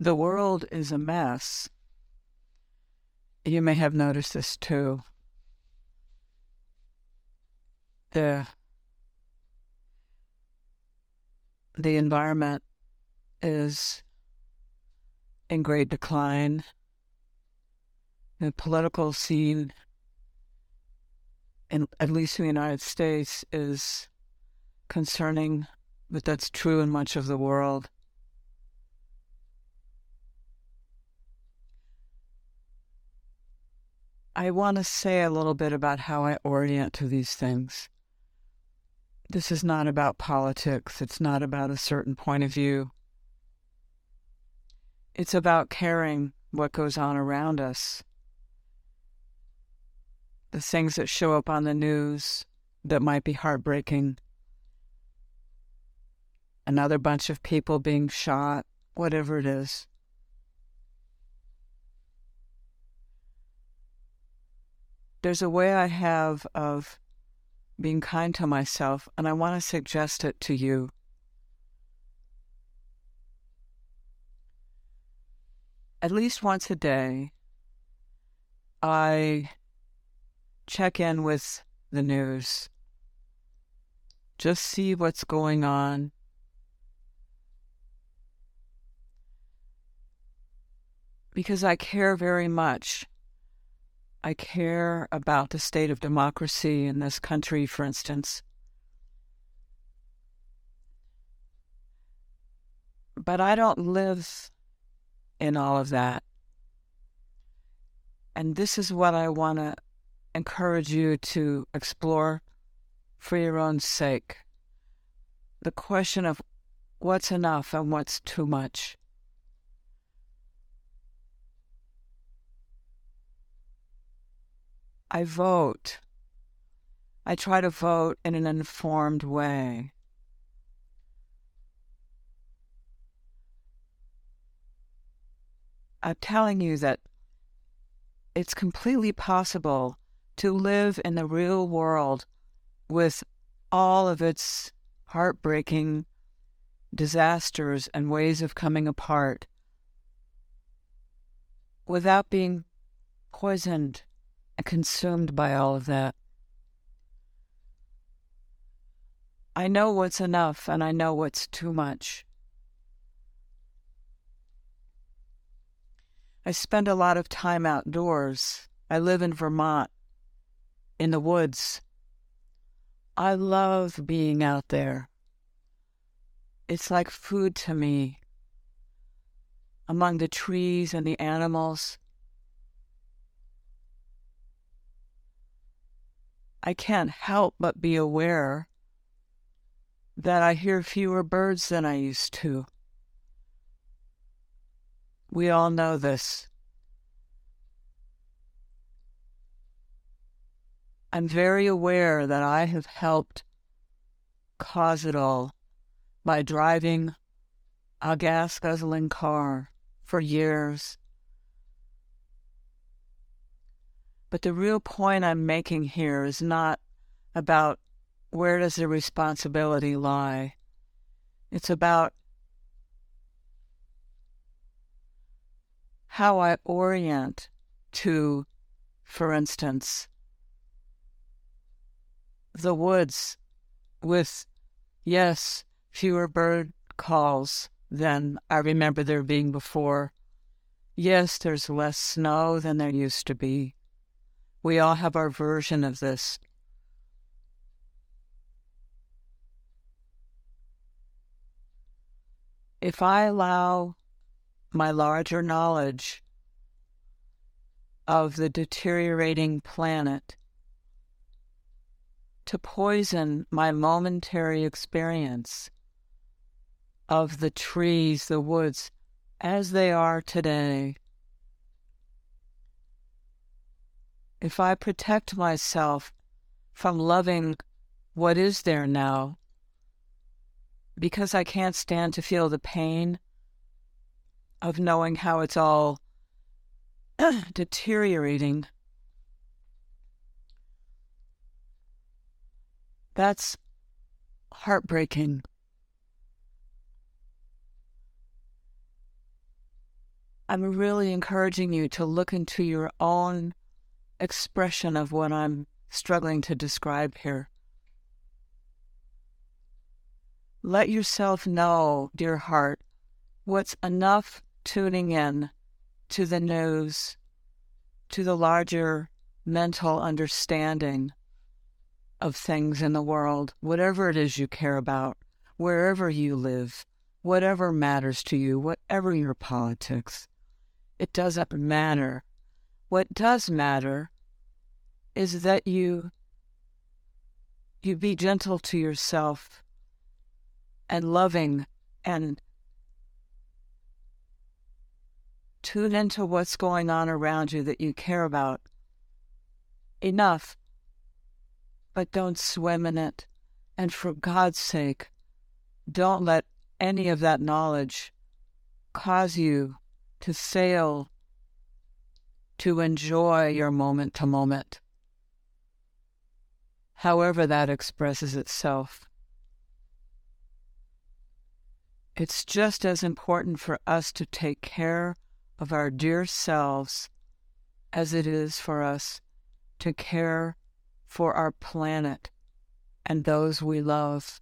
The world is a mess. You may have noticed this too. The the environment is in great decline. The political scene, in, at least in the United States, is concerning, but that's true in much of the world. I want to say a little bit about how I orient to these things. This is not about politics, it's not about a certain point of view. It's about caring what goes on around us. The things that show up on the news that might be heartbreaking. Another bunch of people being shot, whatever it is. There's a way I have of being kind to myself, and I want to suggest it to you. At least once a day, I check in with the news, just see what's going on. Because I care very much I care about the state of democracy in this country, for instance. But I don't live in all of that. And this is what I want to encourage you to explore for your own sake. The question of what's enough and what's too much. I vote. I try to vote in an informed way. I'm telling you that it's completely possible to live in the real world with all of its heartbreaking disasters and ways of coming apart without being poisoned consumed by all of that. I know what's enough and I know what's too much. I spend a lot of time outdoors. I live in Vermont, in the woods. I love being out there. It's like food to me. Among the trees and the animals, I can't help but be aware that I hear fewer birds than I used to. We all know this. I'm very aware that I have helped cause it all by driving a gas guzzling car for years But the real point I'm making here is not about where does the responsibility lie. It's about how I orient to, for instance, the woods with, yes, fewer bird calls than I remember there being before. Yes, there's less snow than there used to be. We all have our version of this. If I allow my larger knowledge of the deteriorating planet to poison my momentary experience of the trees, the woods, as they are today, if I protect myself from loving what is there now, because I can't stand to feel the pain of knowing how it's all deteriorating, that's heartbreaking. I'm really encouraging you to look into your own expression of what I'm struggling to describe here. Let yourself know, dear heart, what's enough tuning in to the news, to the larger mental understanding of things in the world, whatever it is you care about, wherever you live, whatever matters to you, whatever your politics. It doesn't matter. What does matter is that you you be gentle to yourself and loving and tune into what's going on around you that you care about enough, but don't swim in it. And for God's sake, don't let any of that knowledge cause you to fail to enjoy your moment to moment, however that expresses itself. It's just as important for us to take care of our dear selves as it is for us to care for our planet and those we love.